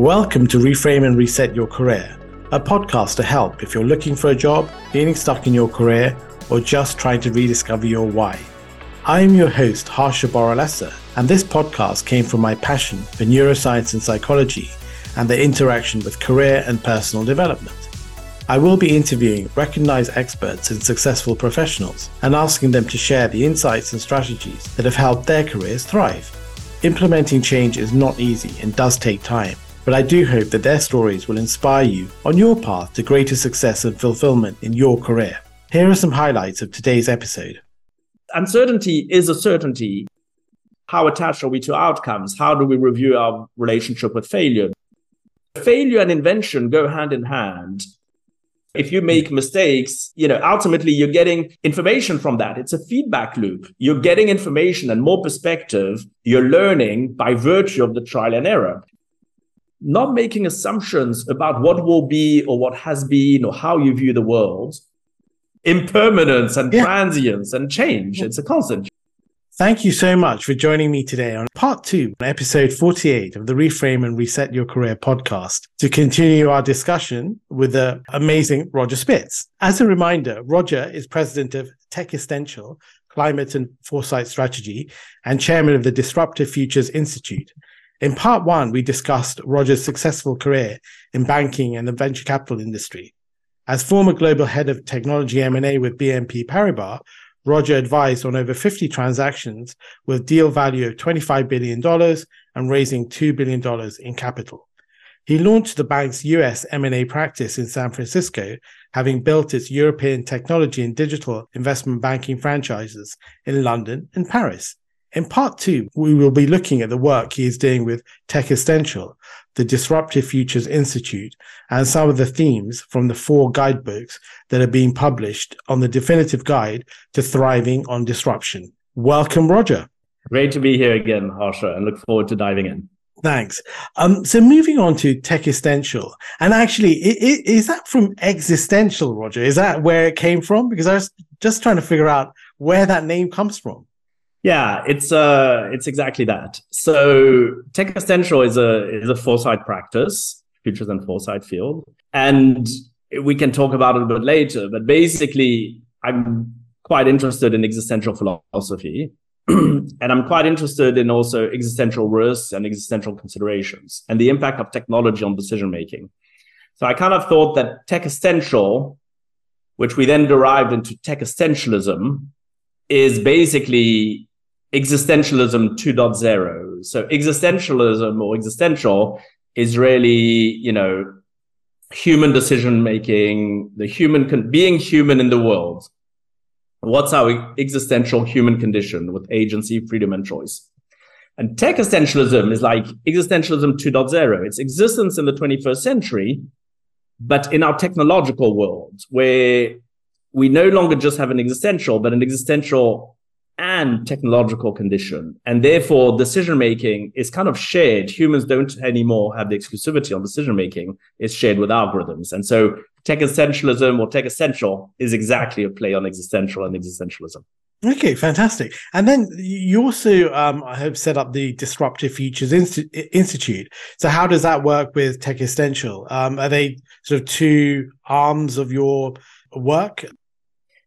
Welcome to Reframe and Reset Your Career, a podcast to help if you're looking for a job, feeling stuck in your career, or just trying to rediscover your why. I am your host, Harsha Boralesa, and this podcast came from my passion for neuroscience and psychology and the interaction with career and personal development. I will be interviewing recognized experts and successful professionals and asking them to share the insights and strategies that have helped their careers thrive. Implementing change is not easy and does take time, but I do hope that their stories will inspire you on your path to greater success and fulfillment in your career. Here are some highlights of today's episode. Uncertainty is a certainty. How attached are we to outcomes? How do we review our relationship with failure? Failure and invention go hand in hand. If you make mistakes, you know, ultimately you're getting information from that. It's a feedback loop. You're getting information and more perspective. You're learning by virtue of the trial and error not making assumptions about what will be or what has been or how you view the world, impermanence and yeah. transience and change. It's a constant. Thank you so much for joining me today on part two, episode 48 of the Reframe and Reset Your Career podcast to continue our discussion with the amazing Roger Spitz. As a reminder, Roger is president of Techistential Climate and Foresight Strategy and chairman of the Disruptive Futures Institute. In part one, we discussed Roger's successful career in banking and the venture capital industry. As former global head of technology M&A with BNP Paribas, Roger advised on over 50 transactions with deal value of $25 billion and raising $2 billion in capital. He launched the bank's US M&A practice in San Francisco, having built its European technology and digital investment banking franchises in London and Paris. In part two, we will be looking at the work he is doing with Techistential, the Disruptive Futures Institute, and some of the themes from the four guidebooks that are being published on the definitive guide to thriving on disruption. Welcome, Roger. Great to be here again, Harsha, and look forward to diving in. Thanks. Um, so moving on to Techistential, and actually, is that from existential, Roger? Is that where it came from? Because I was just trying to figure out where that name comes from. Yeah, it's uh it's exactly that. So Techistential is a is a foresight practice, futures and foresight field. And we can talk about it a bit later, but basically I'm quite interested in existential philosophy. and I'm quite interested in also existential risks and existential considerations and the impact of technology on decision making. So I kind of thought that Techistential, which we then derived into Techistentialism, is basically existentialism 2.0. So existentialism or existential is really, you know, human decision making, the human con- being human in the world. What's our existential human condition with agency, freedom, and choice? And Techistentialism is like existentialism 2.0. It's existence in the 21st century, but in our technological world, where we no longer just have an existential, but an existential and technological condition. And therefore, decision making is kind of shared. Humans don't anymore have the exclusivity on decision making, it's shared with algorithms. And so, Techistentialism or Techistential is exactly a play on existential and existentialism. Okay, fantastic. And then you also um, have set up the Disruptive Futures Institute. So, how does that work with Techistential? Um, are they sort of two arms of your work?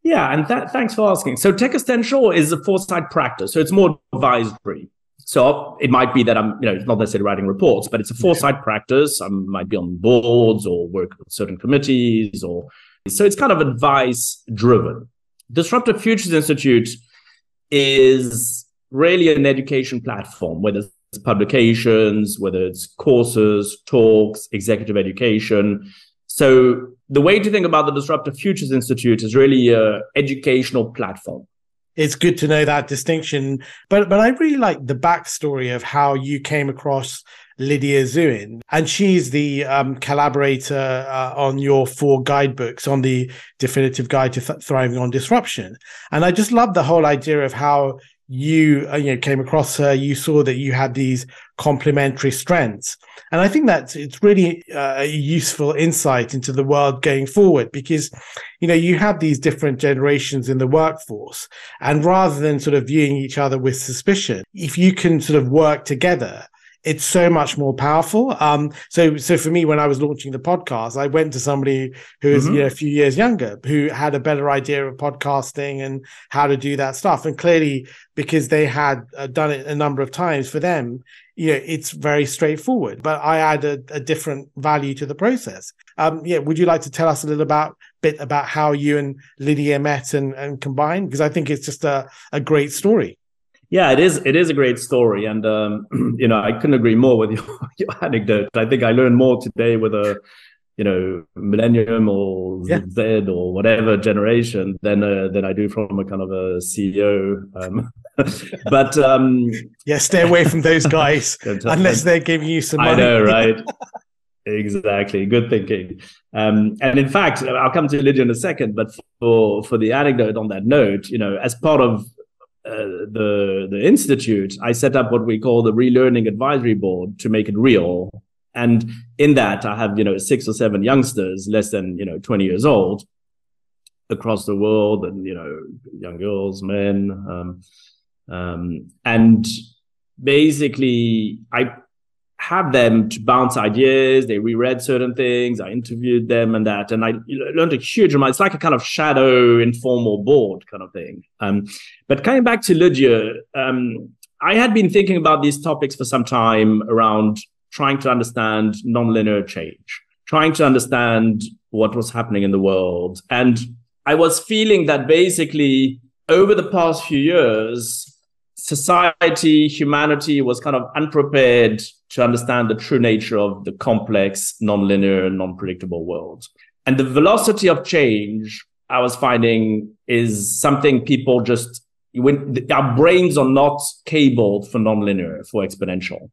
Yeah, and that, thanks for asking. So Techistential is a foresight practice, so it's more advisory. So it might be that I'm, you know, not necessarily writing reports, but it's a mm-hmm. foresight practice. I might be on boards or work with certain committees, or so it's kind of advice driven. Disruptive Futures Institute is really an education platform, whether it's publications, whether it's courses, talks, executive education. So the way to think about the Disruptive Futures Institute is really a educational platform. It's good to know that distinction, but but I really like the backstory of how you came across Lydia Zuin, and she's the um, collaborator uh, on your four guidebooks on the definitive guide to th- thriving on disruption. And I just love the whole idea of how you uh, you know came across her you saw that you had these complementary strengths. And i think that it's really uh, a useful insight into the world going forward because you know you have these different generations in the workforce and rather than sort of viewing each other with suspicion if you can sort of work together it's so much more powerful. Um, so so for me, when I was launching the podcast, I went to somebody who is mm-hmm. you know a few years younger who had a better idea of podcasting and how to do that stuff. And clearly, because they had uh, done it a number of times, for them, you know, it's very straightforward. But I add a, a different value to the process. Um, yeah, would you like to tell us a little about bit about how you and Lydia met and, and combined? Because I think it's just a, a great story. Yeah, it is. It is a great story, and um, you know, I couldn't agree more with your, your anecdote. I think I learned more today with a, you know, millennium or yeah. Z or whatever generation than uh, than I do from a kind of a CEO. Um, but um, yeah, stay away from those guys unless they're giving you some. Money. I know, right? exactly. Good thinking. Um, and in fact, I'll come to Lydia in a second. But for for the anecdote on that note, you know, as part of uh, the the institute, I set up what we call the relearning advisory board to make it real. And in that, I have you know six or seven youngsters, less than you know twenty years old, across the world, and you know young girls, men, um, um, and basically, I have them to bounce ideas. They reread certain things. I interviewed them and that, and I learned a huge amount. It's like a kind of shadow informal board kind of thing. Um, but coming back to Lydia, um, I had been thinking about these topics for some time around trying to understand nonlinear change, trying to understand what was happening in the world, and I was feeling that basically over the past few years, society, humanity was kind of unprepared to understand the true nature of the complex, nonlinear, non-predictable world. And the velocity of change I was finding is something people just when our brains are not cabled for nonlinear, for exponential.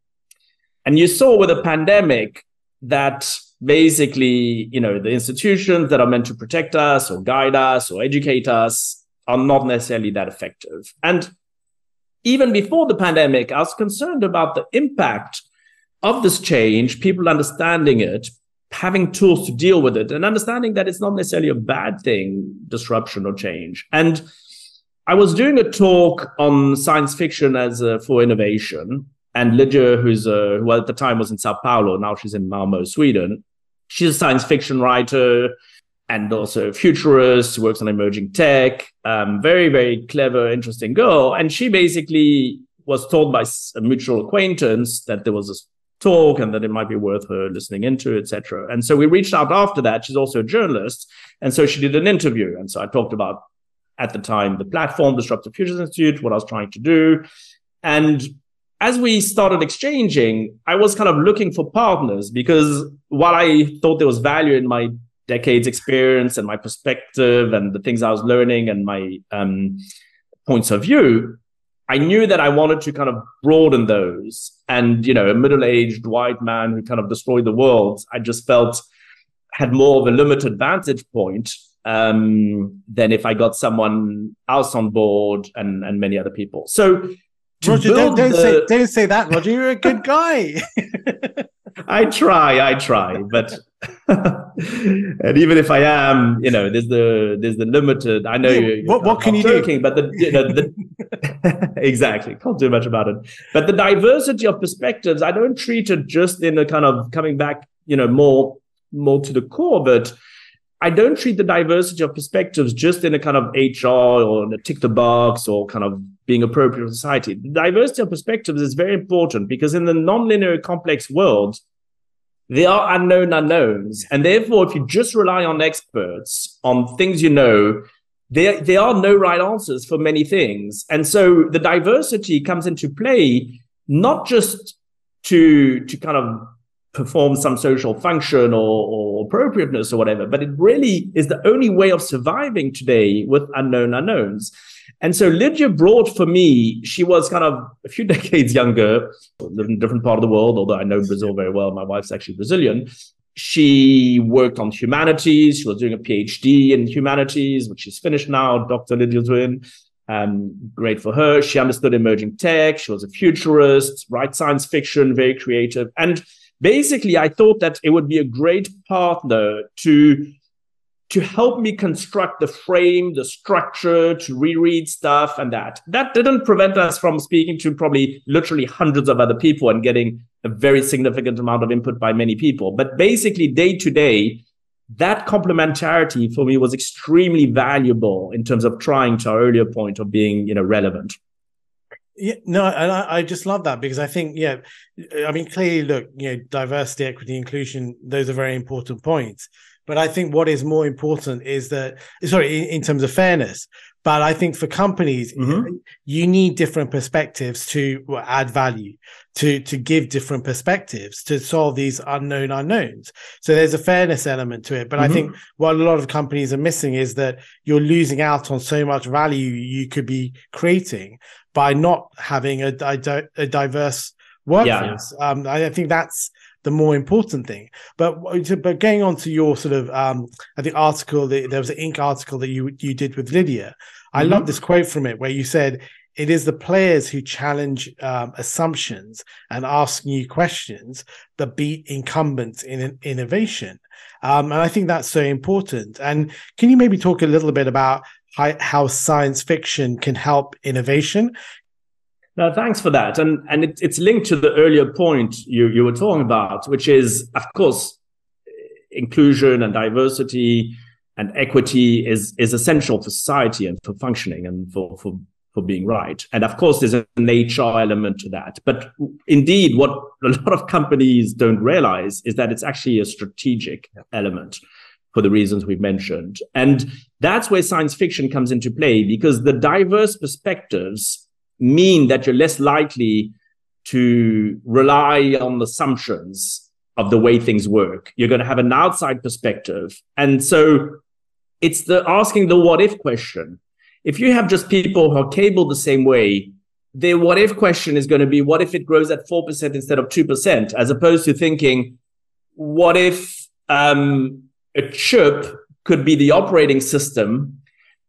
And you saw with the pandemic that basically, you know, the institutions that are meant to protect us or guide us or educate us are not necessarily that effective. And even before the pandemic, I was concerned about the impact of this change, people understanding it, having tools to deal with it, and understanding that it's not necessarily a bad thing, disruption or change. And I was doing a talk on science fiction as uh, for innovation, and Lydia, who's uh, who at the time was in Sao Paulo, now she's in Malmo, Sweden. She's a science fiction writer and also a futurist, works on emerging tech. Um, very, very clever, interesting girl. And she basically was told by a mutual acquaintance that there was this talk and that it might be worth her listening into, etc. And so we reached out after that. She's also a journalist. And so she did an interview. And so I talked about at the time the platform, Disruptive Futures Institute, what I was trying to do. And as we started exchanging, I was kind of looking for partners because while I thought there was value in my decades experience and my perspective and the things I was learning and my um, points of view, I knew that I wanted to kind of broaden those. And, you know, a middle aged white man who kind of destroyed the world, I just felt had more of a limited vantage point um, than if I got someone else on board and, and many other people. So, Roger, don't, don't, the... say, don't say that, Roger. You're a good guy. I try, I try, but and even if I am, you know, there's the there's the limited. I know yeah, you. What what can you joking, do? But the, you know, the exactly can't do much about it. But the diversity of perspectives, I don't treat it just in a kind of coming back, you know, more more to the core, but I don't treat the diversity of perspectives just in a kind of HR or in a tick the box or kind of being appropriate for society. The diversity of perspectives is very important because in the nonlinear complex world, there are unknown unknowns. And therefore, if you just rely on experts, on things you know, there, there are no right answers for many things. And so the diversity comes into play, not just to, to kind of perform some social function or, or appropriateness or whatever, but it really is the only way of surviving today with unknown unknowns. And so Lydia brought for me, she was kind of a few decades younger, lived in a different part of the world, although I know Brazil very well. My wife's actually Brazilian. She worked on humanities. She was doing a PhD in humanities, which she's finished now, Dr. Lydia Zuin. Um, great for her. She understood emerging tech. She was a futurist, write science fiction, very creative. And basically, I thought that it would be a great partner to to help me construct the frame, the structure, to reread stuff and that. That didn't prevent us from speaking to probably literally hundreds of other people and getting a very significant amount of input by many people. But basically, day to day, that complementarity for me was extremely valuable in terms of trying to our earlier point of being, you know, relevant. Yeah, no, and I, I, just love that because I think, yeah, I mean, clearly, look, you know, diversity, equity, inclusion, those are very important points. But I think what is more important is that, sorry, in, in terms of fairness, but I think for companies, mm-hmm. you need different perspectives to add value, to to give different perspectives to solve these unknown unknowns. So there's a fairness element to it. But mm-hmm. I think what a lot of companies are missing is that you're losing out on so much value you could be creating by not having a, a, a diverse workforce. Yeah. Um, I think that's the more important thing. But but going on to your sort of um, I think article, that, there was an Inc. article that you you did with Lydia. I mm-hmm. love this quote from it where you said it is the players who challenge um, assumptions and ask new questions that beat incumbents in innovation. Um, and I think that's so important. And can you maybe talk a little bit about how, how science fiction can help innovation? No, thanks for that. And and it, it's linked to the earlier point you, you were talking about, which is, of course, inclusion and diversity and equity is is essential for society and for functioning and for for for being right. And of course, there's an HR element to that. But indeed, what a lot of companies don't realize is that it's actually a strategic element for the reasons we've mentioned. And that's where science fiction comes into play because the diverse perspectives mean that you're less likely to rely on assumptions of the way things work. You're going to have an outside perspective. And so it's the asking the what if question. If you have just people who are cabled the same way, the what if question is going to be what if it grows at 4% instead of 2%, as opposed to thinking, what if um, a chip could be the operating system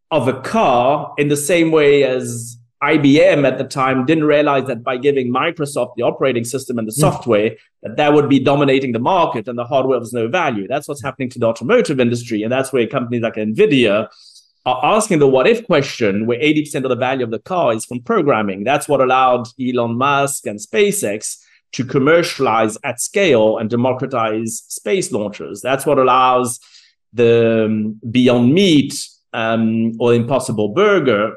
of a car in the same way as IBM at the time didn't realize that by giving Microsoft the operating system and the hmm. software, that that would be dominating the market and the hardware was no value. That's what's happening to the automotive industry. And that's where companies like NVIDIA are asking the what if question, where 80% of the value of the car is from programming. That's what allowed Elon Musk and SpaceX to commercialize at scale and democratize space launches. That's what allows the um, Beyond Meat um, or Impossible Burger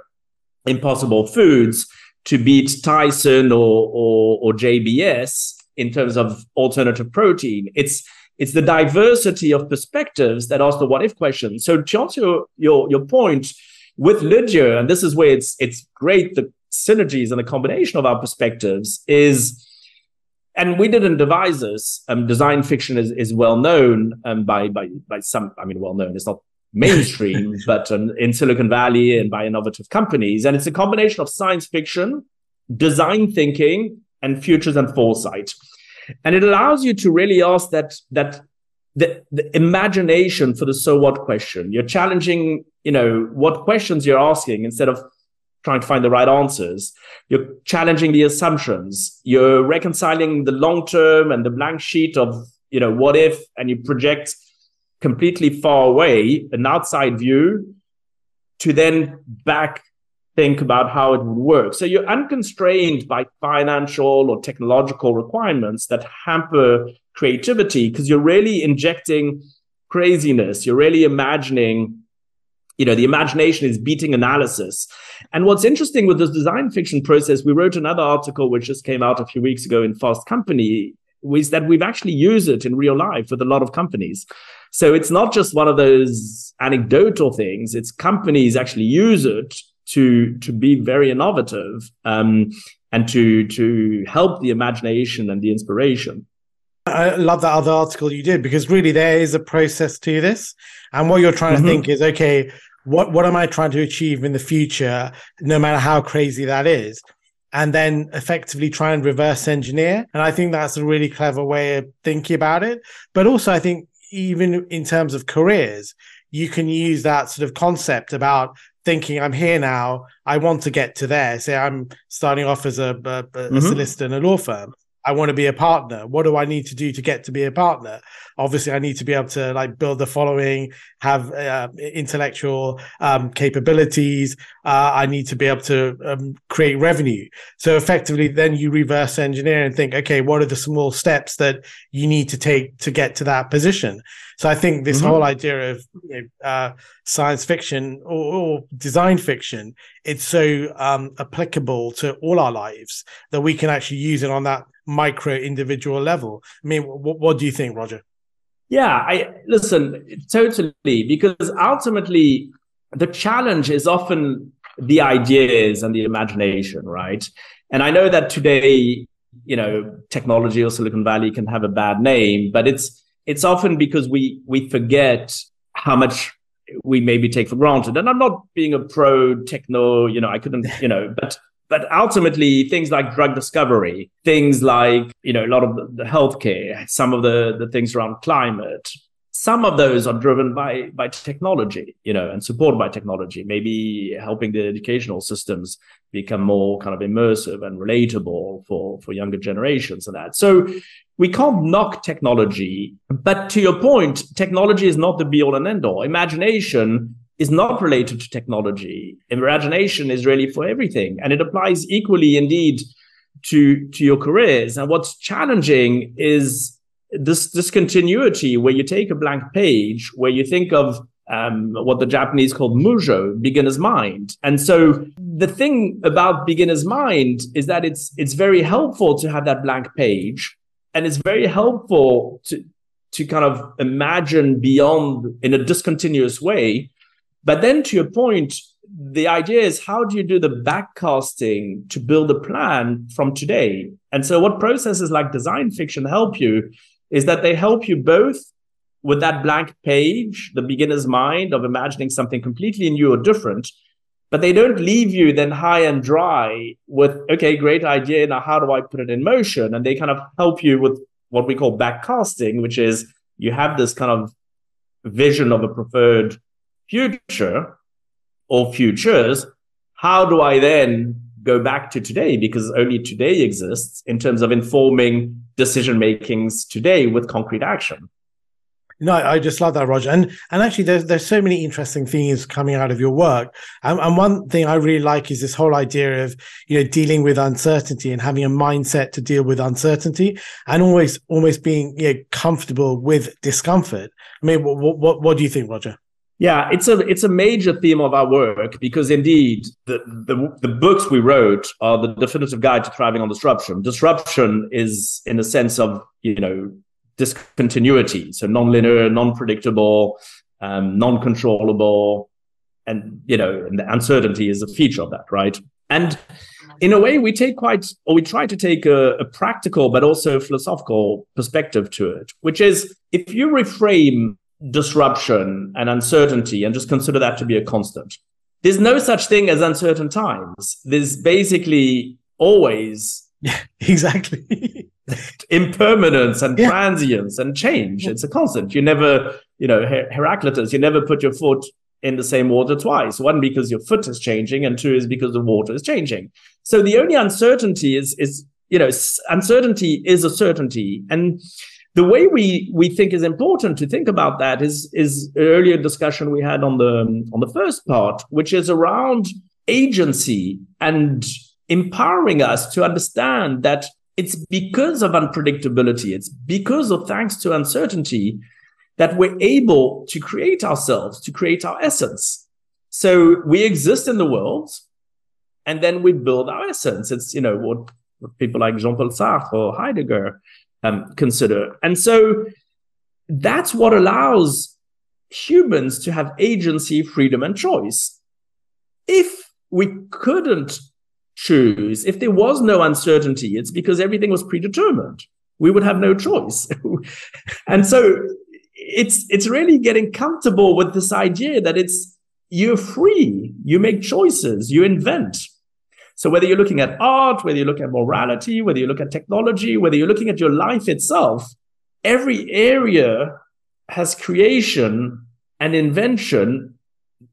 Impossible Foods to beat Tyson or, or, or JBS in terms of alternative protein. It's it's the diversity of perspectives that ask the what if question. So to answer your, your, your point with Lydia, and this is where it's it's great the synergies and the combination of our perspectives is and we didn't devise this. Um, design fiction is, is well known um, by by by some. I mean, well known. It's not mainstream, but um, in Silicon Valley and by innovative companies. And it's a combination of science fiction, design thinking, and futures and foresight. And it allows you to really ask that that the, the imagination for the so what question. You're challenging, you know, what questions you're asking instead of trying to find the right answers. You're challenging the assumptions. You're reconciling the long term and the blank sheet of, you know, what if, and you project completely far away, an outside view, to then back think about how it would work. So you're unconstrained by financial or technological requirements that hamper creativity because you're really injecting craziness. You're really imagining, you know, the imagination is beating analysis. And what's interesting with this design fiction process, we wrote another article which just came out a few weeks ago in Fast Company, is that we've actually used it in real life with a lot of companies. So it's not just one of those anecdotal things. It's companies actually use it to to be very innovative um, and to to help the imagination and the inspiration. I love that other article you did because really there is a process to this, and what you're trying mm-hmm. to think is okay. What what am I trying to achieve in the future, no matter how crazy that is? and then effectively try and reverse engineer. And I think that's a really clever way of thinking about it. But also, I think even in terms of careers, you can use that sort of concept about thinking I'm here now. I want to get to there. Say I'm starting off as a, a, a mm-hmm. solicitor in a law firm. I want to be a partner. What do I need to do to get to be a partner? Obviously, I need to be able to like build the following, have uh, intellectual um, capabilities. Uh, I need to be able to um, create revenue. So effectively, then you reverse engineer and think, okay, what are the small steps that you need to take to get to that position? So I think this mm-hmm. whole idea of you know, uh, science fiction or, or, design fiction, it's so um, applicable to all our lives that we can actually use it on that micro individual level. I mean, what, what do you think, Roger? Yeah, I listen totally because ultimately the challenge is often the ideas and the imagination, right? And I know that today, you know, technology or Silicon Valley can have a bad name, but it's it's often because we we forget how much we maybe take for granted. And I'm not being a pro techno, you know, I couldn't, you know, but but ultimately things like drug discovery, things like, you know, a lot of the, healthcare, some of the the things around climate, some of those are driven by by technology you know and supported by technology. Maybe helping the educational systems become more kind of immersive and relatable for for younger generations and that. So we can't knock technology but to your point technology is not the be all and end all. Imagination is not related to technology imagination is really for everything and it applies equally indeed to to your careers and what's challenging is this discontinuity where you take a blank page where you think of um, what the Japanese called mujo, beginner's mind. And so the thing about beginner's mind is that it's it's very helpful to have that blank page, and it's very helpful to to kind of imagine beyond in a discontinuous way. But then to your point, the idea is how do you do the backcasting to build a plan from today? And so what processes like design fiction help you is that they help you both with that blank page, the beginner's mind of imagining something completely new or different, but they don't leave you then high and dry with, okay, great idea. Now, how do I put it in motion? And they kind of help you with what we call backcasting, which is you have this kind of vision of a preferred future or futures. How do I then go back to today? Because only today exists in terms of informing decision makings today with concrete action. No, I just love that, Roger. And and actually, there's there's so many interesting things coming out of your work. And, and one thing I really like is this whole idea of you know dealing with uncertainty and having a mindset to deal with uncertainty, and always almost being you know, comfortable with discomfort. I mean, what what what do you think, Roger? Yeah, it's a it's a major theme of our work because indeed the, the the books we wrote are the definitive guide to thriving on disruption. Disruption is in a sense of you know discontinuity, so non-linear, non-predictable, um, non-controllable, and you know and the uncertainty is a feature of that, right? And in a way, we take quite or we try to take a, a practical but also philosophical perspective to it, which is if you reframe disruption and uncertainty and just consider that to be a constant. There's no such thing as uncertain times. There's basically always yeah, exactly impermanence and yeah. transience and change. It's a constant. You never, you know, Her- Heraclitus, you never put your foot in the same water twice. One because your foot is changing, and two is because the water is changing. So the only uncertainty is is you know uncertainty is a certainty, and the way we we think is important to think about that is is earlier discussion we had on the on the first part which is around agency and empowering us to understand that it's because of unpredictability it's because of thanks to uncertainty that we're able to create ourselves to create our essence. So we exist in the world and then we build our essence. It's you know what, what people like jean-paul sartre or heidegger um, consider. And so that's what allows humans to have agency, freedom, and choice. If we couldn't choose, if there was no uncertainty, it's because everything was predetermined. We would have no choice. and so it's it's really getting comfortable with this idea that it's you're free, you make choices, you invent. So whether you're looking at art, whether you look at morality, whether you look at technology, whether you're looking at your life itself, every area has creation and invention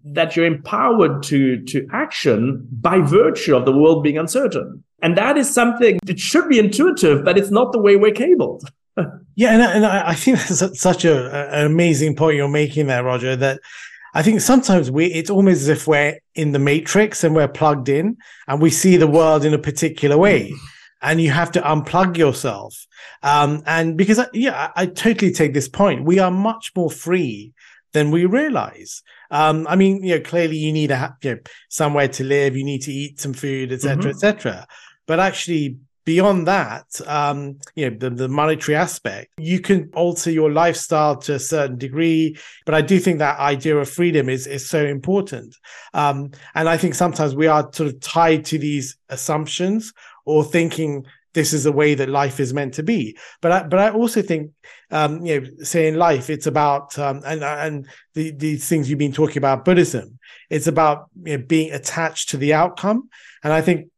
that you're empowered to to action by virtue of the world being uncertain. And that is something that should be intuitive but it's not the way we're cabled. Yeah and, and i think that's such a, an amazing point you're making there roger that I think sometimes we it's almost as if we're in the matrix and we're plugged in and we see the world in a particular way. And you have to unplug yourself. Um, and because, I, yeah, I, I totally take this point. We are much more free than we realize. Um, I mean, you know, clearly you need a you know, somewhere to live, you need to eat some food, etc., mm-hmm. etc. But actually, beyond that, um, you know, the, the monetary aspect, you can alter your lifestyle to a certain degree. But I do think that idea of freedom is is so important. Um, and I think sometimes we are sort of tied to these assumptions or thinking this is the way that life is meant to be. But I, but I also think, um, you know, say in life, it's about um, and and the, these things you've been talking about Buddhism. It's about you know, being attached to the outcome, and I think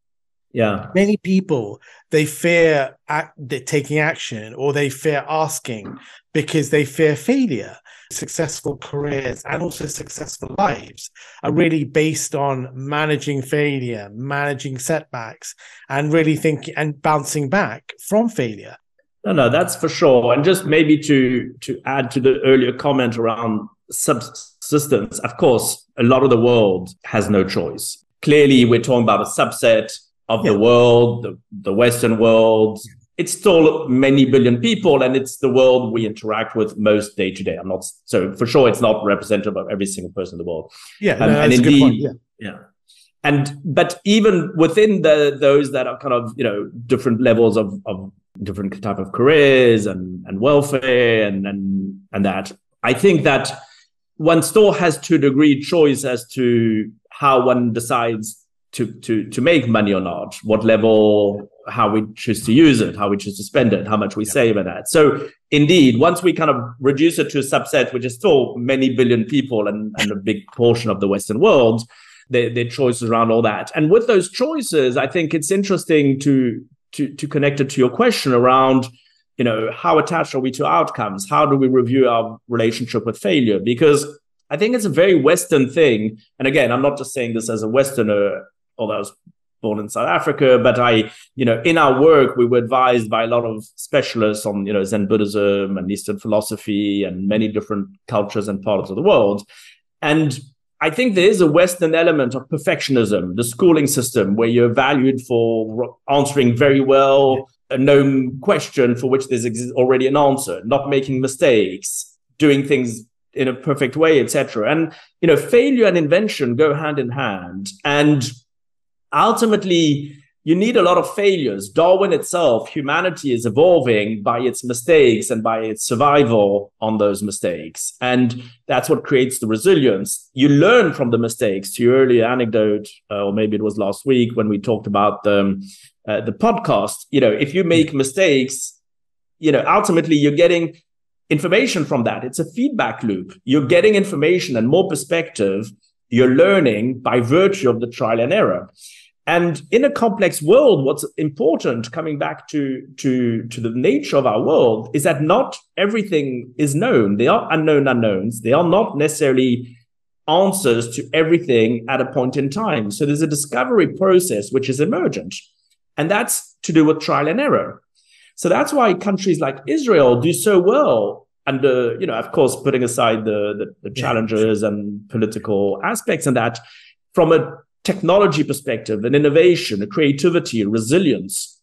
yeah. Many people they fear act, taking action or they fear asking because they fear failure. Successful careers and also successful lives are really based on managing failure managing setbacks and really thinking and bouncing back from failure. No no that's for sure. And just maybe to to add to the earlier comment around subsistence of course a lot of the world has no choice. Clearly we're talking about a subset of yeah. the world, the, the Western world. It's still many billion people, and it's the world we interact with most day to day. I'm not so for sure. It's not representative of every single person in the world. Yeah, um, no, and indeed, yeah. yeah. And but even within the those that are kind of you know different levels of of different type of careers and and welfare and and and that I think that one still has to degree choice as to how one decides to to to make money or not, what level, how we choose to use it, how we choose to spend it, how much we yeah. save at that. So indeed, once we kind of reduce it to a subset, which is still many billion people and, and a big portion of the Western world, their, their choices around all that. And with those choices, I think it's interesting to to to connect it to your question around you know how attached are we to outcomes how do we review our relationship with failure because i think it's a very western thing and again i'm not just saying this as a westerner although I was born in South Africa, but I, you know, in our work, we were advised by a lot of specialists on, you know, Zen Buddhism and Eastern philosophy and many different cultures and parts of the world. And I think there is a Western element of perfectionism, the schooling system, where you're valued for answering very well a known question for which there's already an answer, not making mistakes, doing things in a perfect way, etc. And you know, failure and invention go hand in hand. And ultimately you need a lot of failures. Darwin itself, humanity is evolving by its mistakes and by its survival on those mistakes. And that's what creates the resilience. You learn from the mistakes. To your earlier anecdote, uh, or maybe it was last week when we talked about the, uh, the podcast, you know, if you make mistakes, you know, ultimately you're getting information from that. It's a feedback loop. You're getting information and more perspective. You're learning by virtue of the trial and error. And in a complex world, what's important, coming back to, to, to the nature of our world, is that not everything is known. They are unknown unknowns. They are not necessarily answers to everything at a point in time. So there's a discovery process which is emergent. And that's to do with trial and error. So that's why countries like Israel do so well under, you know, of course, putting aside the, the, the challenges yeah. and political aspects and that from a technology perspective and innovation, a creativity, a resilience.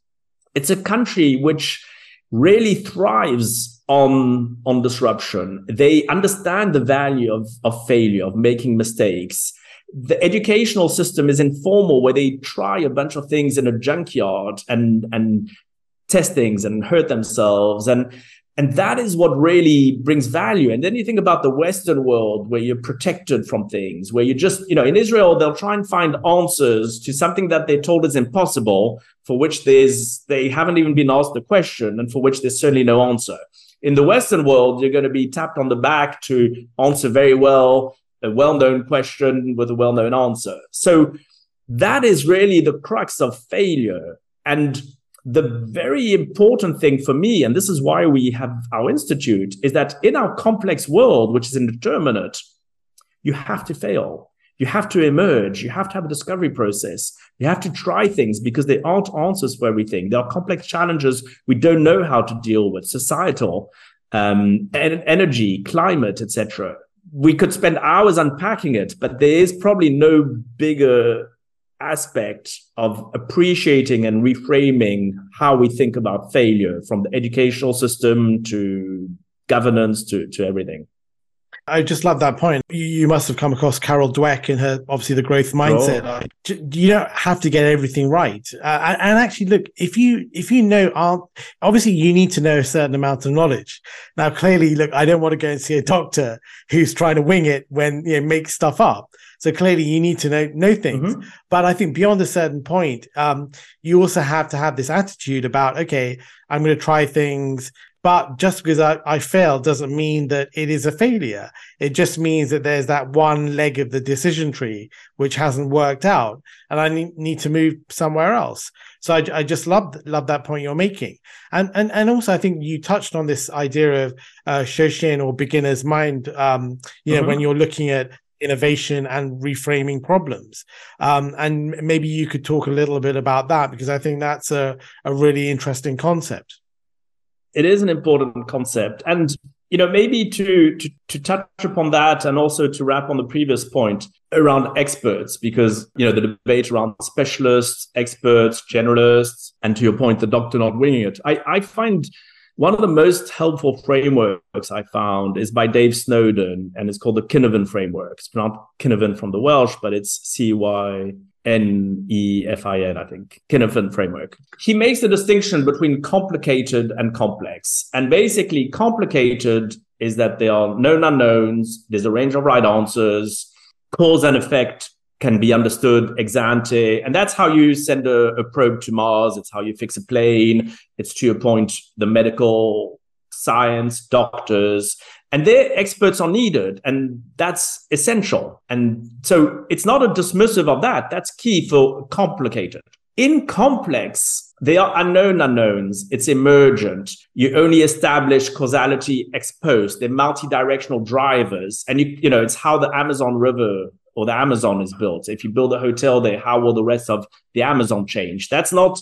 It's a country which really thrives on, on disruption. They understand the value of, of failure, of making mistakes. The educational system is informal, where they try a bunch of things in a junkyard and, and test things and hurt themselves. And and that is what really brings value. And then you think about the Western world where you're protected from things, where you just, you know, in Israel, they'll try and find answers to something that they're told is impossible, for which there's, they haven't even been asked the question and for which there's certainly no answer. In the Western world, you're going to be tapped on the back to answer very well a well known question with a well known answer. So that is really the crux of failure. And the very important thing for me, and this is why we have our institute, is that in our complex world, which is indeterminate, you have to fail. You have to emerge. You have to have a discovery process. You have to try things because there aren't answers for everything. There are complex challenges we don't know how to deal with, societal, um, energy, climate, etc. We could spend hours unpacking it, but there is probably no bigger aspect of appreciating and reframing how we think about failure from the educational system to governance to, to everything. I just love that point. You must have come across Carol Dweck in her, obviously, the growth mindset. Oh. You don't have to get everything right. Uh, and actually, look, if you if you know, obviously, you need to know a certain amount of knowledge. Now, clearly, look, I don't want to go and see a doctor who's trying to wing it when you know make stuff up. So clearly, you need to know know things. Mm-hmm. But I think beyond a certain point, um, you also have to have this attitude about, okay, I'm going to try things. But just because I, I failed doesn't mean that it is a failure. It just means that there's that one leg of the decision tree which hasn't worked out, and I need, need to move somewhere else. So I, I just love love that point you're making, and and and also I think you touched on this idea of uh, Shoshin or beginner's mind. Um, you know, mm-hmm. when you're looking at innovation and reframing problems. Um, and maybe you could talk a little bit about that because I think that's a, a really interesting concept it is an important concept and you know maybe to, to to touch upon that and also to wrap on the previous point around experts because you know the debate around specialists experts generalists and to your point the doctor not winging it i i find one of the most helpful frameworks I found is by Dave Snowden, and it's called the Cynefin framework. It's pronounced Cynefin from the Welsh, but it's C Y N E F I N, I think, Cynefin framework. He makes the distinction between complicated and complex. And basically, complicated is that there are known unknowns, there's a range of right answers, cause and effect can be understood ex ante. And that's how you send a, a probe to Mars. It's how you fix a plane. It's to your point, the medical science, doctors, and their experts are needed. And that's essential. And so it's not a dismissive of that. That's key for complicated. In complex, they are unknown unknowns. It's emergent. You only establish causality ex post. They're multi-directional drivers. And you, you know, it's how the Amazon River or the Amazon is built. If you build a hotel there, how will the rest of the Amazon change? That's not,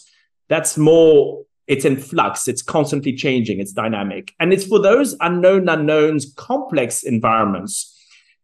that's more, it's in flux, it's constantly changing, it's dynamic. And it's for those unknown unknowns, complex environments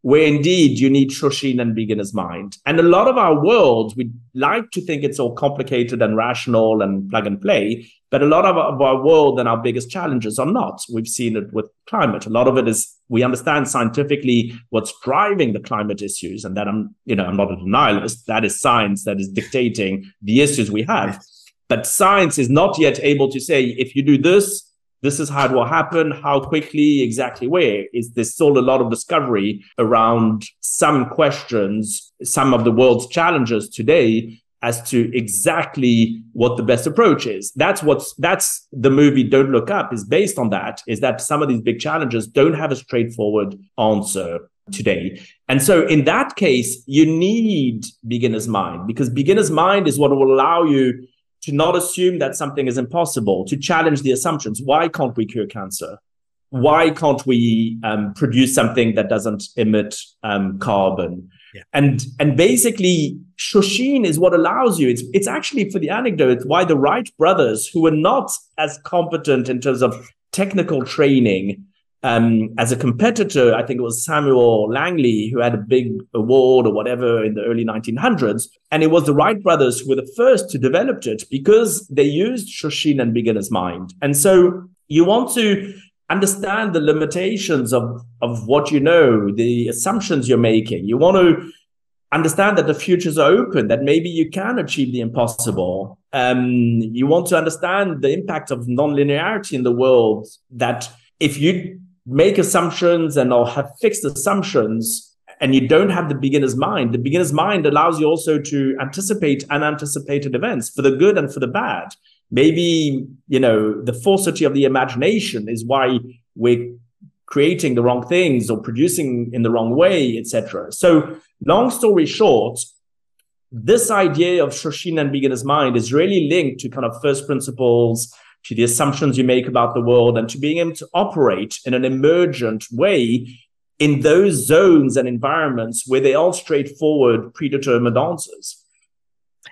where indeed you need Shoshin and beginner's mind. And a lot of our world, we like to think it's all complicated and rational and plug and play, but a lot of our world and our biggest challenges are not. We've seen it with climate. A lot of it is we understand scientifically what's driving the climate issues, and that I'm, you know, I'm not a denialist. That is science that is dictating the issues we have. But science is not yet able to say if you do this, this is how it will happen, how quickly, exactly where. Is there's still a lot of discovery around some questions, some of the world's challenges today as to exactly what the best approach is. That's what's that's the movie Don't Look Up is based on that, is that some of these big challenges don't have a straightforward answer today. And so in that case, you need beginner's mind because beginner's mind is what will allow you to not assume that something is impossible, to challenge the assumptions. Why can't we cure cancer? Why can't we um, produce something that doesn't emit um, carbon? Yeah. And and basically, Shoshin is what allows you. It's it's actually for the anecdote why the Wright brothers, who were not as competent in terms of technical training um, as a competitor, I think it was Samuel Langley who had a big award or whatever in the early 1900s. And it was the Wright brothers who were the first to develop it because they used Shoshin and beginner's mind. And so you want to understand the limitations of, of what you know, the assumptions you're making. You want to understand that the futures are open, that maybe you can achieve the impossible. Um, you want to understand the impact of nonlinearity in the world, that if you make assumptions and or have fixed assumptions and you don't have the beginner's mind the beginner's mind allows you also to anticipate unanticipated events for the good and for the bad maybe you know the falsity of the imagination is why we're creating the wrong things or producing in the wrong way etc so long story short this idea of Shoshin and beginner's mind is really linked to kind of first principles to the assumptions you make about the world and to being able to operate in an emergent way in those zones and environments where they are straightforward, predetermined answers.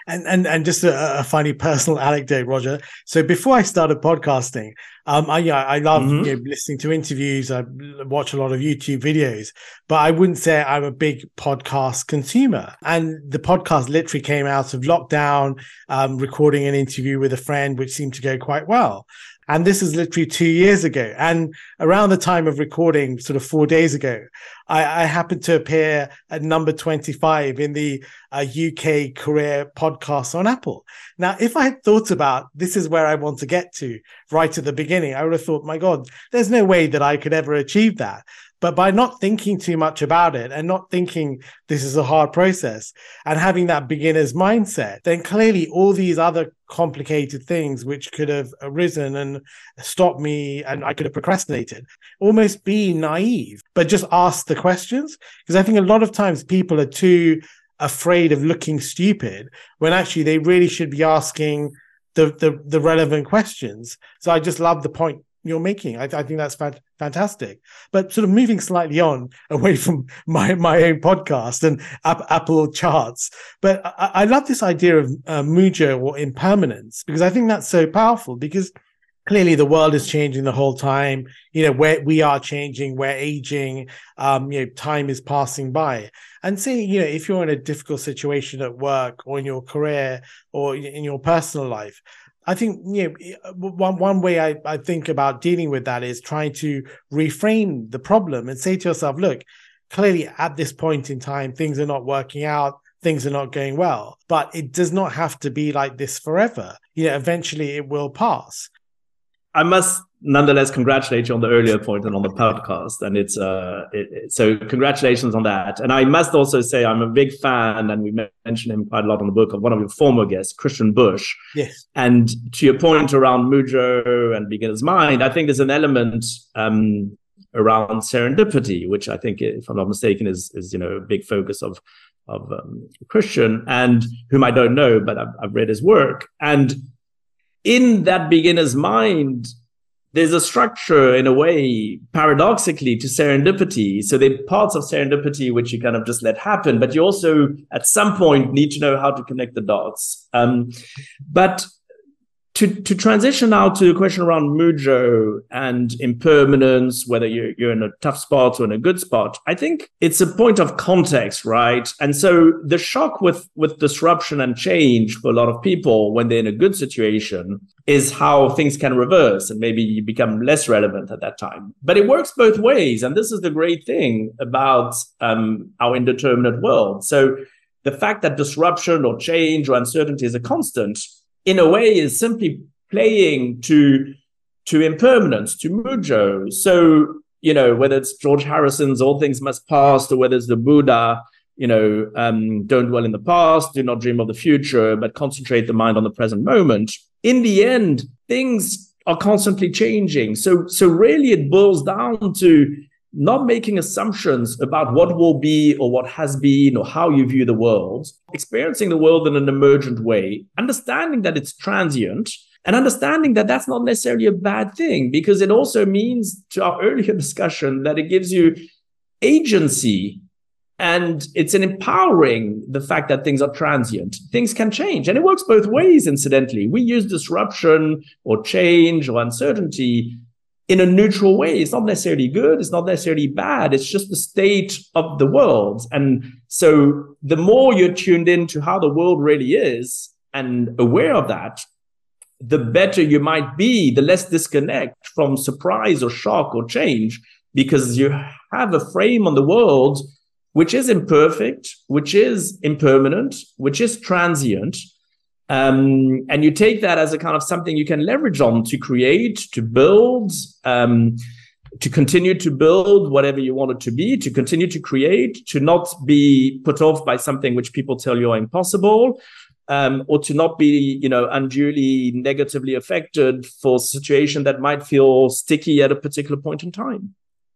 And and and just a, a, funny personal anecdote, Roger. So before I started podcasting, um, I yeah, I love mm-hmm. you know, listening to interviews. I watch a lot of YouTube videos, but I wouldn't say I'm a big podcast consumer. And the podcast literally came out of lockdown, um, recording an interview with a friend, which seemed to go quite well. And this is literally two years ago. And around the time of recording, sort of four days ago, I, I happened to appear at number 25 in the uh, UK career podcast on Apple. Now, if I had thought about this is where I want to get to right at the beginning, I would have thought, my God, there's no way that I could ever achieve that. But by not thinking too much about it and not thinking this is a hard process and having that beginner's mindset, then clearly all these other complicated things which could have arisen and stopped me and I could have procrastinated, almost be naive, but just ask the questions. Because I think a lot of times people are too afraid of looking stupid when actually they really should be asking the, the, the relevant questions. So I just love the point you're making. I, I think that's fantastic. But sort of moving slightly on away from my my own podcast and Apple charts, but I, I love this idea of uh, mujo or impermanence because I think that's so powerful because clearly the world is changing the whole time you know where we are changing we're aging um you know time is passing by and say you know if you're in a difficult situation at work or in your career or in your personal life I think you uh, know one one way I, I think about dealing with that is trying to reframe the problem and say to yourself, look, clearly at this point in time, things are not working out, things are not going well, but it does not have to be like this forever. You know, eventually it will pass. I must nonetheless congratulate you on the earlier point and on the podcast and it's uh it, it, so congratulations on that. And i must also say i'm a big fan and we mentioned him quite a lot on the book of one of your former guests christian busch yes. And to your point around mujo and beginner's mind i think there's an element um around serendipity which i think if i'm not mistaken is is you know a big focus of of um, christian and whom i don't know but I've, I've read his work. And in that beginner's mind there's a structure in a way paradoxically to serendipity. So there are parts of serendipity which you kind of just let happen but you also at some point need to know how to connect the dots. Um, but to, to transition now to the question around mujo and impermanence, whether you're, you're in a tough spot or in a good spot, I think it's a point of context, right? And so the shock with, with disruption and change for a lot of people when they're in a good situation is how things can reverse and maybe you become less relevant at that time. But it works both ways. And this is the great thing about um, our indeterminate world. So the fact that disruption or change or uncertainty is a constant in a way is simply playing to to impermanence, to mujo. So, you know, whether it's George Harrison's All Things Must Pass or whether it's the Buddha, you know, um, don't dwell in the past, do not dream of the future, but concentrate the mind on the present moment. In the end, things are constantly changing. So, so really it boils down to not making assumptions about what will be or what has been or how you view the world, experiencing the world in an emergent way, understanding that it's transient, and understanding that that's not necessarily a bad thing because it also means, to our earlier discussion, that it gives you agency and it's an empowering the fact that things are transient. Things can change and it works both ways incidentally. We use disruption or change or uncertainty in a neutral way. It's not necessarily good. It's not necessarily bad. It's just the state of the world. And so the more you're tuned into how the world really is and aware of that, the better you might be, the less disconnect from surprise or shock or change, because you have a frame on the world which is imperfect, which is impermanent, which is transient, um, and you take that as a kind of something you can leverage on to create, to build, um, to continue to build whatever you want it to be, to continue to create, to not be put off by something which people tell you are impossible, um, or to not be, you know, unduly negatively affected for a situation that might feel sticky at a particular point in time.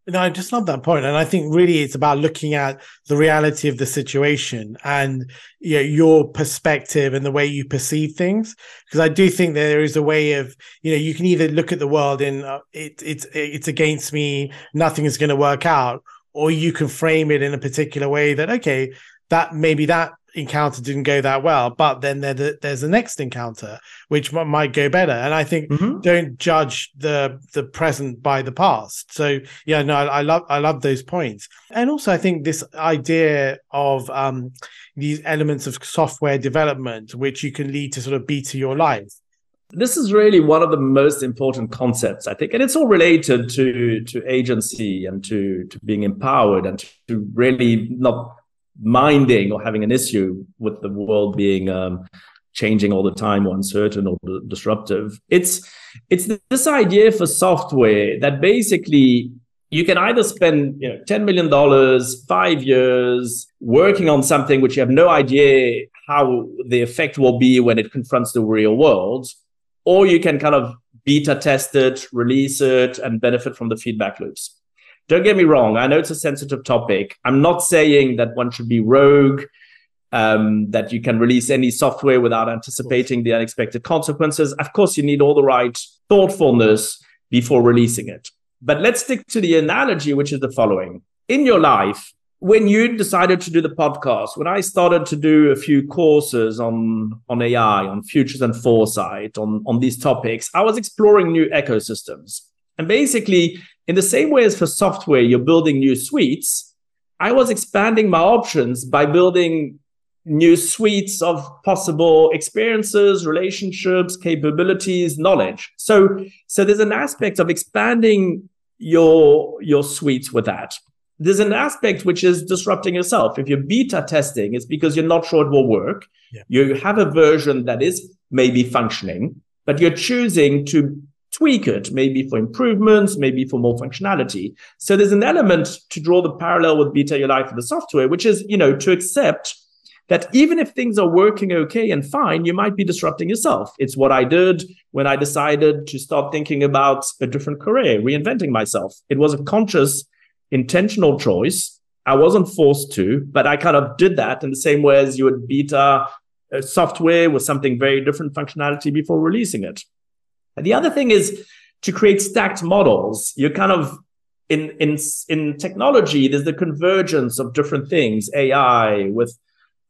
No, I just love that point, and I think really it's about looking at the reality of the situation and you know, your perspective and the way you perceive things. Because I do think there is a way of you know you can either look at the world in uh, it, it's it's against me, nothing is going to work out, or you can frame it in a particular way that okay that maybe that encounter didn't go that well, but then there, there's the next encounter which might go better. And I think mm-hmm. don't judge the the present by the past. So yeah, no, I, I, love I love those points. And also, I think this idea of um, these elements of software development, which you can lead to sort of beta your life. This is really one of the most important concepts, I think, and it's all related to to agency and to to being empowered and to really not minding or having an issue with the world being um, changing all the time or uncertain or disruptive. It's it's this idea for software that basically you can either spend you know $10 million five years working on something which you have no idea how the effect will be when it confronts the real world or you can kind of beta test it release it and benefit from the feedback loops don't get me wrong. I know it's a sensitive topic. I'm not saying that one should be rogue, um, that you can release any software without anticipating the unexpected consequences. Of course, you need all the right thoughtfulness before releasing it. But let's stick to the analogy, which is the following. In your life, when you decided to do the podcast, when I started to do a few courses on, on AI, on futures and foresight, on, on these topics, I was exploring new ecosystems. And basically, in the same way as for software, you're building new suites, I was expanding my options by building new suites of possible experiences, relationships, capabilities, knowledge. So, so there's an aspect of expanding your your suites with that. There's an aspect which is disrupting yourself. If you're beta testing, it's because you're not sure it will work. Yeah. You have a version that is maybe functioning, but you're choosing to tweak it, maybe for improvements, maybe for more functionality. So there's an element to draw the parallel with Beta Your Life for the software, which is, you know, to accept that even if things are working okay and fine, you might be disrupting yourself. It's what I did when I decided to start thinking about a different career, reinventing myself. It was a conscious, intentional choice. I wasn't forced to, but I kind of did that in the same way as you would beta uh, software with something very different functionality before releasing it. And the other thing is to create stacked models. You're kind of in in in technology. There's the convergence of different things: AI with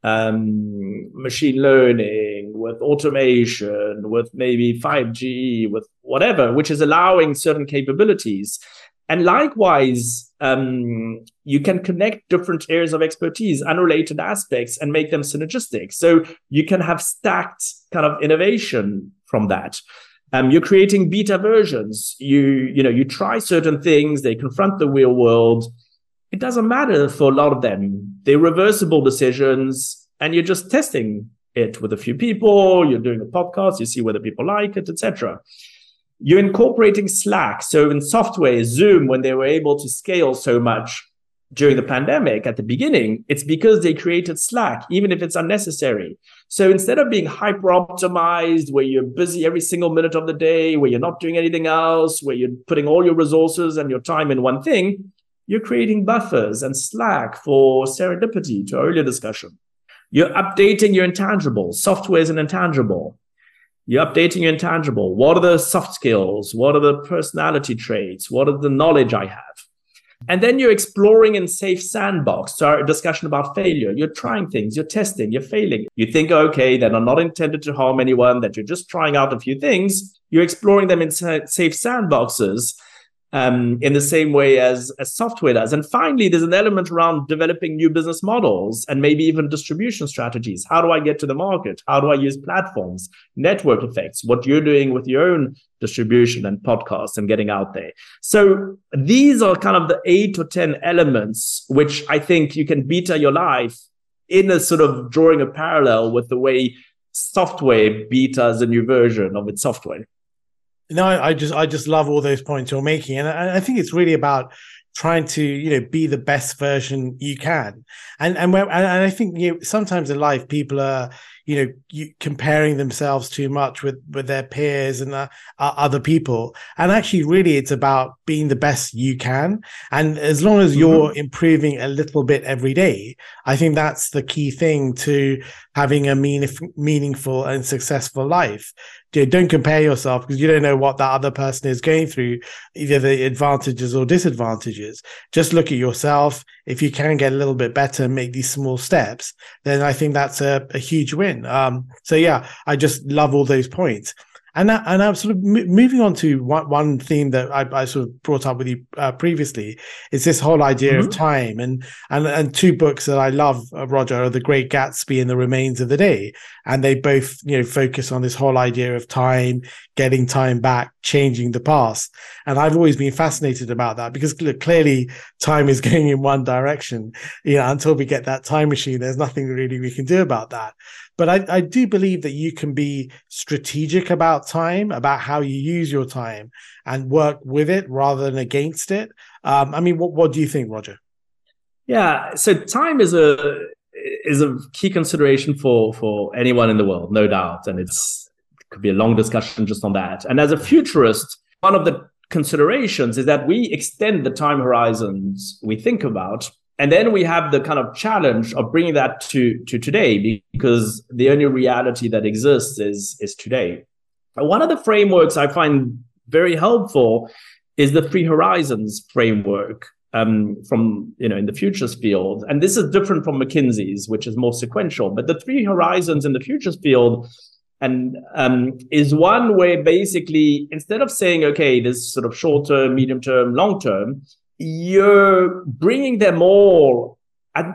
um, machine learning, with automation, with maybe 5G, with whatever, which is allowing certain capabilities. And likewise, um, you can connect different areas of expertise, unrelated aspects, and make them synergistic. So you can have stacked kind of innovation from that. Um, you're creating beta versions. You you know you try certain things. They confront the real world. It doesn't matter for a lot of them. They're reversible decisions, and you're just testing it with a few people. You're doing a podcast. You see whether people like it, etc. You're incorporating Slack. So in software, Zoom, when they were able to scale so much, during the pandemic at the beginning, it's because they created Slack, even if it's unnecessary. So instead of being hyper optimized, where you're busy every single minute of the day, where you're not doing anything else, where you're putting all your resources and your time in one thing, you're creating buffers and Slack for serendipity to our earlier discussion. You're updating your intangible. Software is an intangible. You're updating your intangible. What are the soft skills? What are the personality traits? What are the knowledge I have? And then you're exploring in safe sandbox. So a discussion about failure. You're trying things, you're testing, you're failing. You think, okay, that are not intended to harm anyone, that you're just trying out a few things. You're exploring them in safe sandboxes um, in the same way as, as software does. And finally, there's an element around developing new business models and maybe even distribution strategies. How do I get to the market? How do I use platforms, network effects, what you're doing with your own distribution and podcasts and getting out there. So these are kind of the eight or 10 elements which I think you can beta your life in a sort of drawing a parallel with the way software betas a new version of its software. No, I just I just love all those points you're making, and I, I think it's really about trying to you know be the best version you can, and and and I think you know, sometimes in life people are you know you, comparing themselves too much with with their peers and uh, other people. And actually really it's about being the best you can. And as long as you're mm-hmm. improving a little bit every day i think that's the key thing to having a mean, meaningful and successful life don't compare yourself because you don't know what that other person is going through, either the advantages or disadvantages. Just look at yourself. If you can get a little bit better make these small steps, then I think that's a, a huge win. Um, so yeah, I just love all those points. And and I'm sort of moving on to one, one theme that I, I sort of brought up with you uh, previously is this whole idea mm-hmm. of time and and and two books that I love, uh, Roger, are The Great Gatsby and The Remains of the Day, and they both you know focus on this whole idea of time, getting time back, changing the past, and I've always been fascinated about that because clearly time is going in one direction. You know, until we get that time machine, there's nothing really we can do about that. But I, I do believe that you can be strategic about time, about how you use your time and work with it rather than against it. Um, I mean, what, what do you think, Roger? Yeah, so time is a is a key consideration for for anyone in the world, no doubt, and it's it could be a long discussion just on that. And as a futurist, one of the considerations is that we extend the time horizons we think about and then we have the kind of challenge of bringing that to to today because the only reality that exists is is today. One of the frameworks i find very helpful is the three horizons framework um, from you know in the futures field. And this is different from mckinsey's which is more sequential. But the three horizons in the futures field and um, is one where basically instead of saying okay this sort of short term medium term long term you're bringing them all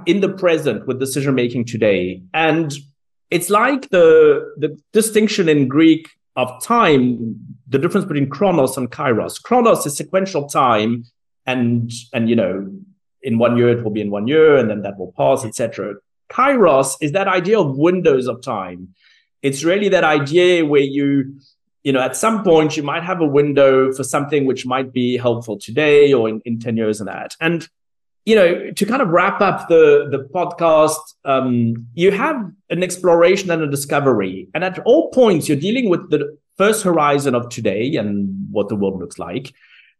in the present with decision making today. And it's like the the distinction in greek of time the difference between chronos and kairos. Chronos is sequential time and and you know in one year it will be in one year and then that will pass etc kairos is that idea of windows of time. It's really that idea where you you know, at some point you might have a window for something which might be helpful today or in, in 10 years and that. And, you know, to kind of wrap up the, the podcast, um, you have an exploration and a discovery. And at all points, you're dealing with the first horizon of today and what the world looks like.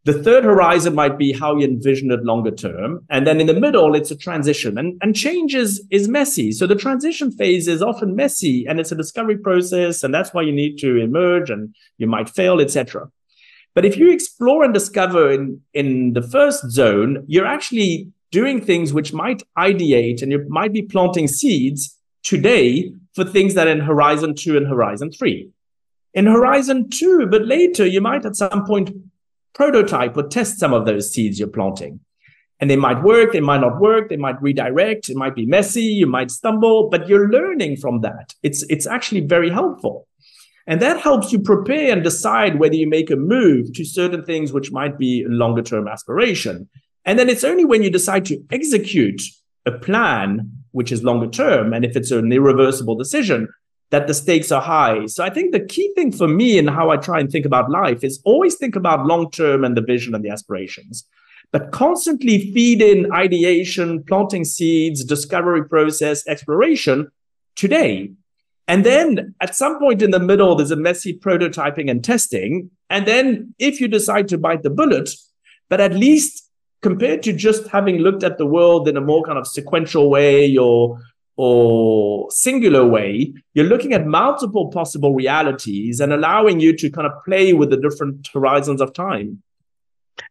The third horizon might be how you envision it longer term. And then in the middle, it's a transition and, and change is, is messy. So the transition phase is often messy and it's a discovery process. And that's why you need to emerge and you might fail, etc. But if you explore and discover in, in the first zone, you're actually doing things which might ideate and you might be planting seeds today for things that in horizon two and horizon three. In horizon two, but later, you might at some point prototype or test some of those seeds you're planting. And they might work, they might not work, they might redirect, it might be messy, you might stumble, but you're learning from that. It's, it's actually very helpful. And that helps you prepare and decide whether you make a move to certain things which might be longer term aspiration. And then it's only when you decide to execute a plan, which is longer term, and if it's an irreversible decision, that the stakes are high. So I think the key thing for me and how I try and think about life is always think about long term and the vision and the aspirations, but constantly feed in ideation, planting seeds, discovery process, exploration today. And then at some point in the middle, there's a messy prototyping and testing. And then if you decide to bite the bullet, but at least compared to just having looked at the world in a more kind of sequential way or or singular way, you're looking at multiple possible realities and allowing you to kind of play with the different horizons of time.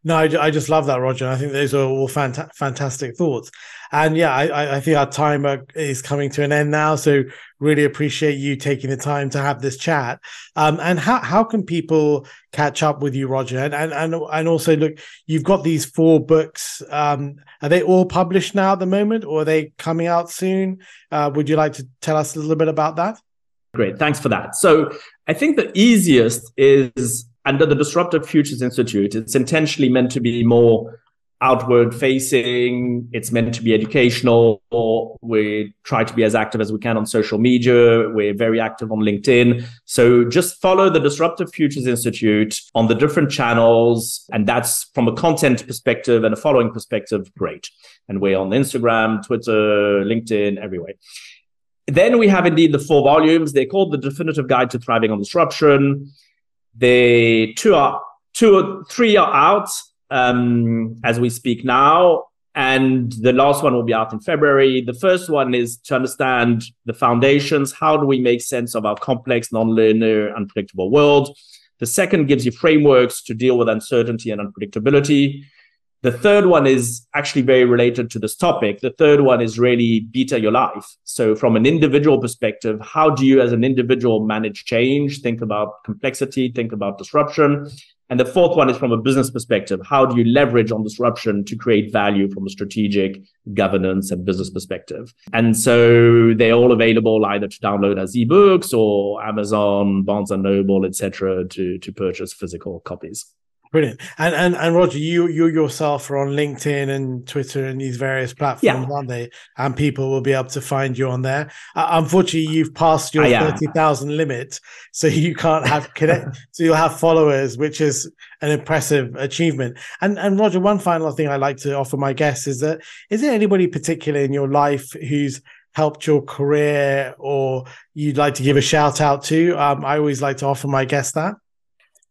No, I, I just love that, Roger. I think those are all fanta- fantastic thoughts. And yeah, I, I think our time is coming to an end now. So really appreciate you taking the time to have this chat. Um, and how, how can people catch up with you, Roger? And, and, and, and also look, you've got these four books. Um, are they all published now at the moment or are they coming out soon? Uh, would you like to tell us a little bit about that? Great. Thanks for that. So I think the easiest is under the Disruptive Futures Institute. It's intentionally meant to be more outward facing. It's meant to be educational. We try to be as active as we can on social media. We're very active on LinkedIn. So just follow the Disruptive Futures Institute on the different channels. And that's from a content perspective and a following perspective, great. And we're on Instagram, Twitter, LinkedIn, everywhere. Then we have indeed the four volumes. They're called the Definitive Guide to Thriving on Disruption. They two are two or three are out um, as we speak now. And the last one will be out in February. The first one is to understand the foundations. How do we make sense of our complex, nonlinear, unpredictable world? The second gives you frameworks to deal with uncertainty and unpredictability. The third one is actually very related to this topic. The third one is really beta your life. So, from an individual perspective, how do you as an individual manage change, think about complexity, think about disruption? And the fourth one is from a business perspective. How do you leverage on disruption to create value from a strategic governance and business perspective? And so they're all available either to download as ebooks or Amazon, Barnes and Noble, etc., to, to purchase physical copies. Brilliant. And and and Roger, you you yourself are on LinkedIn and Twitter and these various platforms, yeah. aren't they? And people will be able to find you on there. Uh, unfortunately, you've passed your thirty thousand limit, so you can't have connect. so you'll have followers, which is an impressive achievement. And and Roger, one final thing I like to offer my guests is that is there anybody particular in your life who's helped your career or you'd like to give a shout out to? Um, I always like to offer my guests that.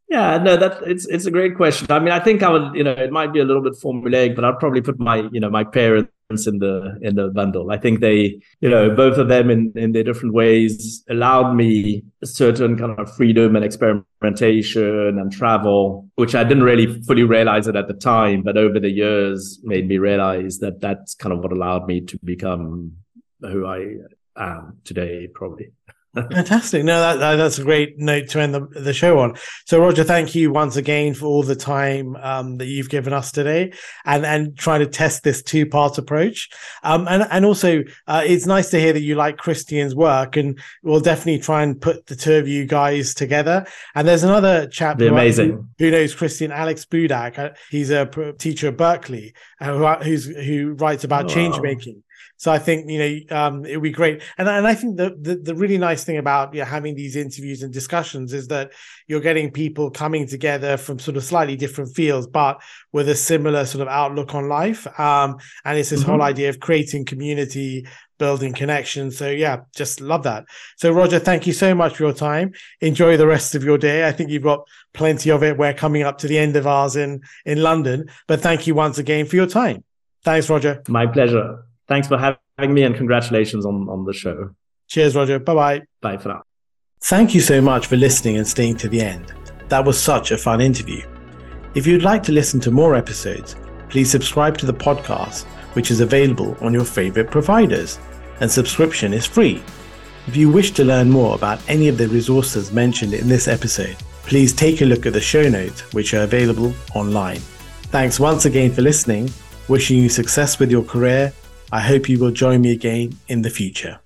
Yeah, no, that it's it's a great question. I mean, I think I would, you know, it might be a little bit formulaic, but I'd probably put my, you know, my parents in the in the bundle. I think they, you know, both of them in in their different ways allowed me a certain kind of freedom and experimentation and travel, which I didn't really fully realize it at the time, but over the years made me realize that that's kind of what allowed me to become who I am today, probably. Fantastic. No, that, that, that's a great note to end the, the show on. So, Roger, thank you once again for all the time um, that you've given us today and, and trying to test this two part approach. Um, and, and also, uh, it's nice to hear that you like Christian's work, and we'll definitely try and put the two of you guys together. And there's another chap who, amazing. Who, knows Christian, Alex Budak. Uh, he's a teacher at Berkeley uh, who, who's, who writes about oh, change making. So I think you know um, it would be great, and and I think the, the, the really nice thing about you know, having these interviews and discussions is that you're getting people coming together from sort of slightly different fields, but with a similar sort of outlook on life. Um, and it's this mm-hmm. whole idea of creating community, building connections. So yeah, just love that. So Roger, thank you so much for your time. Enjoy the rest of your day. I think you've got plenty of it. We're coming up to the end of ours in in London, but thank you once again for your time. Thanks, Roger. My pleasure. Thanks for having me and congratulations on, on the show. Cheers, Roger. Bye bye. Bye for now. Thank you so much for listening and staying to the end. That was such a fun interview. If you'd like to listen to more episodes, please subscribe to the podcast, which is available on your favorite providers, and subscription is free. If you wish to learn more about any of the resources mentioned in this episode, please take a look at the show notes, which are available online. Thanks once again for listening. Wishing you success with your career I hope you will join me again in the future.